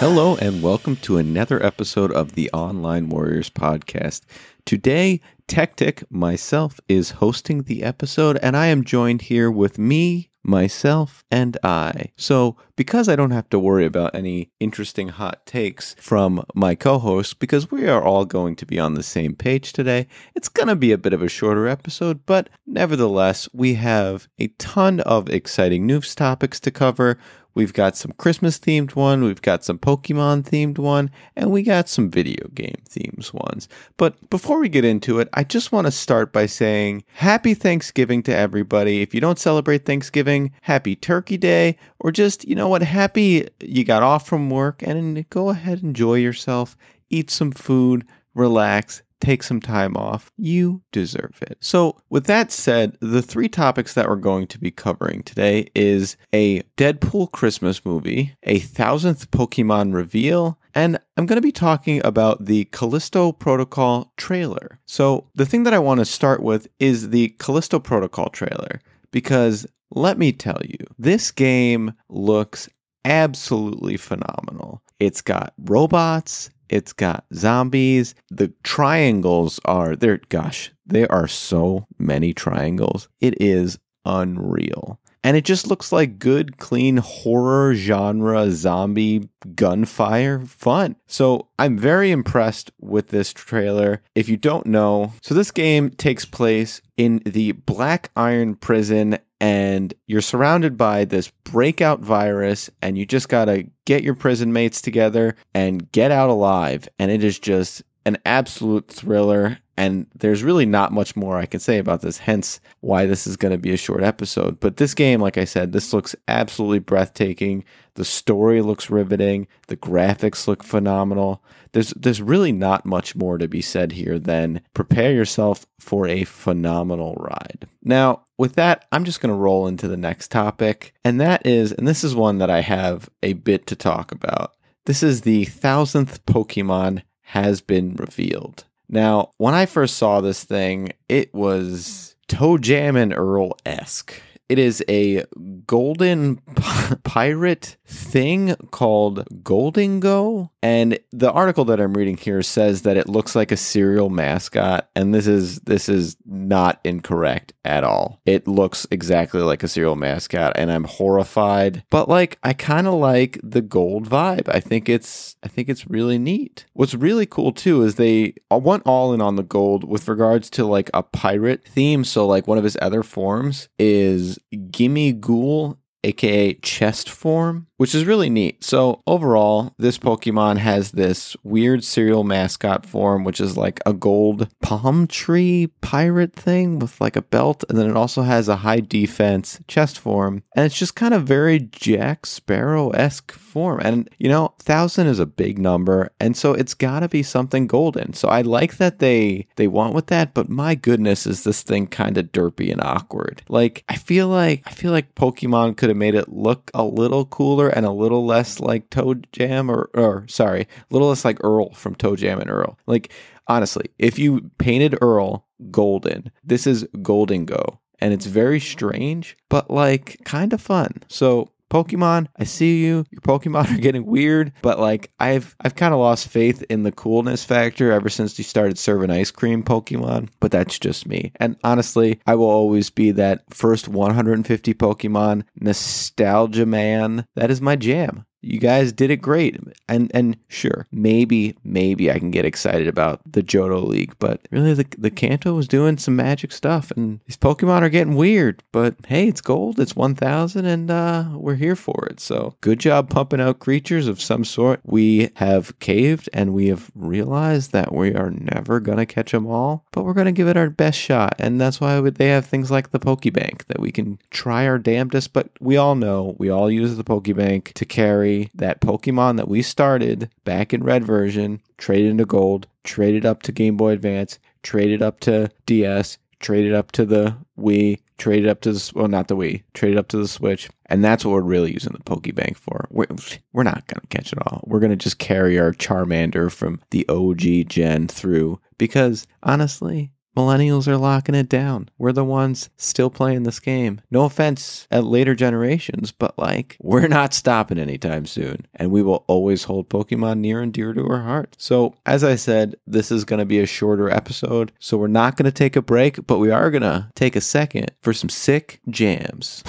Hello, and welcome to another episode of the Online Warriors podcast. Today, Tactic, myself, is hosting the episode, and I am joined here with me, myself, and I. So, because I don't have to worry about any interesting hot takes from my co host, because we are all going to be on the same page today, it's going to be a bit of a shorter episode, but nevertheless, we have a ton of exciting news topics to cover. We've got some Christmas themed one, we've got some Pokemon themed one, and we got some video game themes ones. But before we get into it, I just want to start by saying happy Thanksgiving to everybody. If you don't celebrate Thanksgiving, happy Turkey Day, or just, you know what, happy you got off from work and go ahead enjoy yourself, eat some food, relax, take some time off. You deserve it. So, with that said, the three topics that we're going to be covering today is a Deadpool Christmas movie, a thousandth Pokemon reveal, and I'm going to be talking about the Callisto Protocol trailer. So, the thing that I want to start with is the Callisto Protocol trailer because let me tell you, this game looks absolutely phenomenal. It's got robots, it's got zombies. The triangles are there. Gosh, there are so many triangles. It is unreal. And it just looks like good, clean horror genre zombie gunfire fun. So I'm very impressed with this trailer. If you don't know, so this game takes place in the Black Iron Prison and you're surrounded by this breakout virus and you just got to get your prison mates together and get out alive and it is just an absolute thriller and there's really not much more I can say about this, hence why this is going to be a short episode. But this game, like I said, this looks absolutely breathtaking. The story looks riveting. The graphics look phenomenal. There's there's really not much more to be said here than prepare yourself for a phenomenal ride. Now, with that, I'm just going to roll into the next topic, and that is, and this is one that I have a bit to talk about. This is the thousandth Pokemon has been revealed. Now, when I first saw this thing, it was ToeJam and Earl esque. It is a golden p- pirate thing called Gholdengo. And the article that I'm reading here says that it looks like a cereal mascot. And this is this is not incorrect at all. It looks exactly like a cereal mascot, and I'm horrified. But like I kind of like the gold vibe. I think it's I think it's really neat. What's really cool too is they uh, went all in on the gold with regards to like a pirate theme. So like one of his other forms is Gimmighoul aka chest form, which is really neat. So, overall, this Pokemon has this weird cereal mascot form, which is like a gold palm tree pirate thing with like a belt. And then it also has a high defense chest form. And it's just kind of very Jack Sparrow esque form. And, you know, thousand is a big number. And so it's got to be something golden. So I like that they they want with that, but my goodness, is this thing kind of derpy and awkward. Like, I feel like I feel like Pokemon could have made it look a little cooler and a little less like ToeJam or or sorry, a little less like Earl from ToeJam and Earl. Like honestly, if you painted Earl golden, this is Gholdengo and it's very strange, but like kind of fun. So Pokemon, I see you. Your Pokemon are getting weird, but like I've I've kind of lost faith in the coolness factor ever since you started serving ice cream Pokemon, but that's just me. And honestly, I will always be that first 150 Pokemon nostalgia man. That is my jam you guys did it great. And and sure maybe maybe i can get excited about the johto league but really the, the kanto was doing some magic stuff and these pokemon are getting weird but hey it's gold it's 1000 and uh, we're here for it. So good job pumping out creatures of some sort. We have caved and we have realized that we are never gonna catch them all but we're gonna give it our best shot. And that's why they have things like the pokebank that we can try our damnedest but we all know we all use the pokebank to carry that Pokemon that we started back in red version, traded into gold, traded up to Game Boy Advance, traded up to DS, traded up to the Wii, traded up to the well, not the Wii, traded up to the Switch, and that's what we're really using the Pokebank for. We're, we're not gonna catch it all. We're gonna just carry our Charmander from the OG gen through because honestly, Millennials are locking it down. We're the ones still playing this game. No offense at later generations, but like, we're not stopping anytime soon. And we will always hold Pokemon near and dear to our heart. So, as I said, this is going to be a shorter episode. So, we're not going to take a break, but we are going to take a second for some sick jams.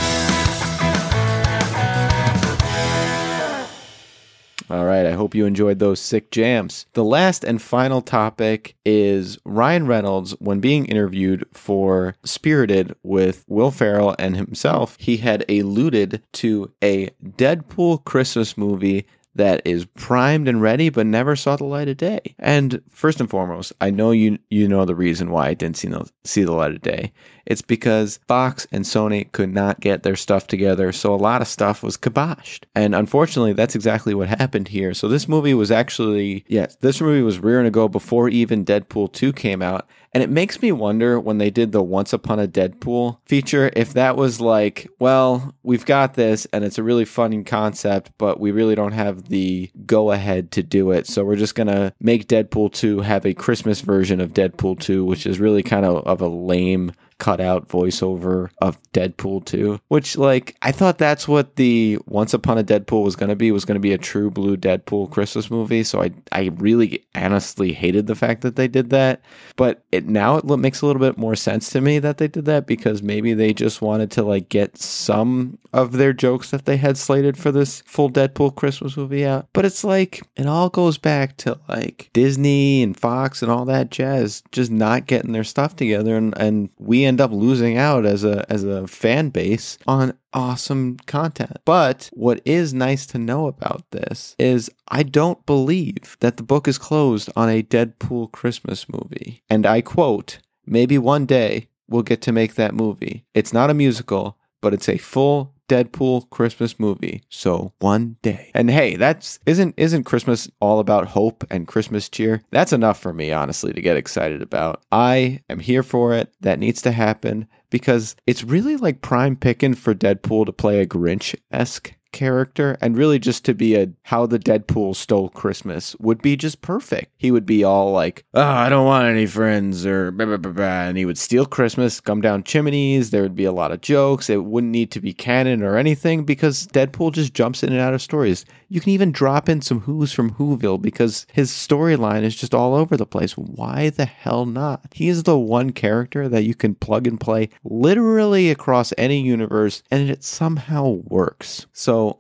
All right, I hope you enjoyed those sick jams. The last and final topic is Ryan Reynolds, when being interviewed for Spirited with Will Ferrell and himself, he had alluded to a Deadpool Christmas movie that is primed and ready but never saw the light of day. And first and foremost, I know you you know the reason why it didn't see no, see the light of day. It's because Fox and Sony could not get their stuff together, so a lot of stuff was kiboshed. And unfortunately, that's exactly what happened here. So this movie was actually yes, this movie was rearing to go before even Deadpool 2 came out. And it makes me wonder when they did the Once Upon a Deadpool feature if that was like, well, we've got this and it's a really funny concept, but we really don't have the go ahead to do it. So we're just going to make Deadpool 2 have a Christmas version of Deadpool 2, which is really kind of, of a lame cutout voiceover of Deadpool 2, which like I thought that's what the Once Upon a Deadpool was going to be was going to be a true blue Deadpool Christmas movie. So I I really honestly hated the fact that they did that, but it now it makes a little bit more sense to me that they did that because maybe they just wanted to like get some of their jokes that they had slated for this full Deadpool Christmas movie out. But it's like it all goes back to like Disney and Fox and all that jazz just not getting their stuff together and and we end up losing out as a as a fan base on awesome content. But what is nice to know about this is I don't believe that the book is closed on a Deadpool Christmas movie. And I quote, maybe one day we'll get to make that movie. It's not a musical, but it's a full Deadpool Christmas movie. So one day. And hey, that's isn't isn't Christmas all about hope and Christmas cheer? That's enough for me honestly to get excited about. I am here for it. That needs to happen because it's really like prime picking for Deadpool to play a Grinch-esque character and really just to be a how the Deadpool stole Christmas would be just perfect. He would be all like, "Oh, I don't want any friends," or blah, blah, blah, blah, and he would steal Christmas, come down chimneys. There would be a lot of jokes. It wouldn't need to be canon or anything because Deadpool just jumps in and out of stories. You can even drop in some Who's from Whoville because his storyline is just all over the place. Why the hell not? He is the one character that you can plug and play literally across any universe and it somehow works.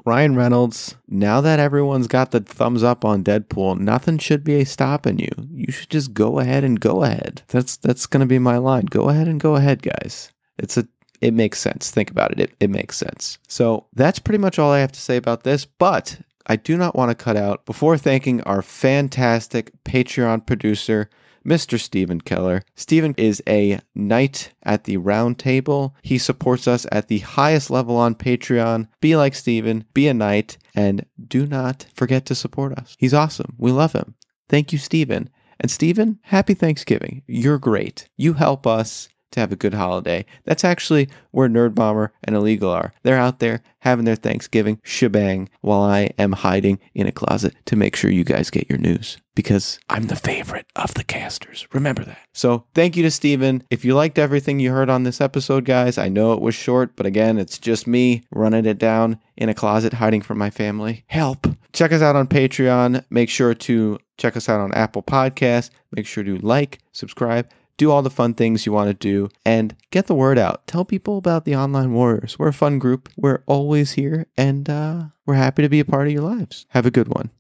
Ryan Reynolds, now that everyone's got the thumbs up on Deadpool, nothing should be stopping you. You should just go ahead and go ahead. That's that's going to be my line. Go ahead and go ahead, guys. It's a it makes sense. Think about it. It, it makes sense. So that's pretty much all I have to say about this. But I do not want to cut out before thanking our fantastic Patreon producer, Mr. Stephen Keller. Stephen is a knight at the round table. He supports us at the highest level on Patreon. Be like Stephen, be a knight, and do not forget to support us. He's awesome. We love him. Thank you, Stephen. And Stephen, happy Thanksgiving. You're great. You help us to have a good holiday. That's actually where Nerd Bomber and Illegal are. They're out there having their Thanksgiving shebang while I am hiding in a closet to make sure you guys get your news because I'm the favorite of the casters. Remember that. So, thank you to Stephen. If you liked everything you heard on this episode, guys, I know it was short, but again, it's just me running it down in a closet hiding from my family. Help. Check us out on Patreon. Make sure to check us out on Apple Podcasts. Make sure to like, subscribe, do all the fun things you want to do, and get the word out. Tell people about the Online Warriors. We're a fun group. We're always here, and uh, we're happy to be a part of your lives. Have a good one.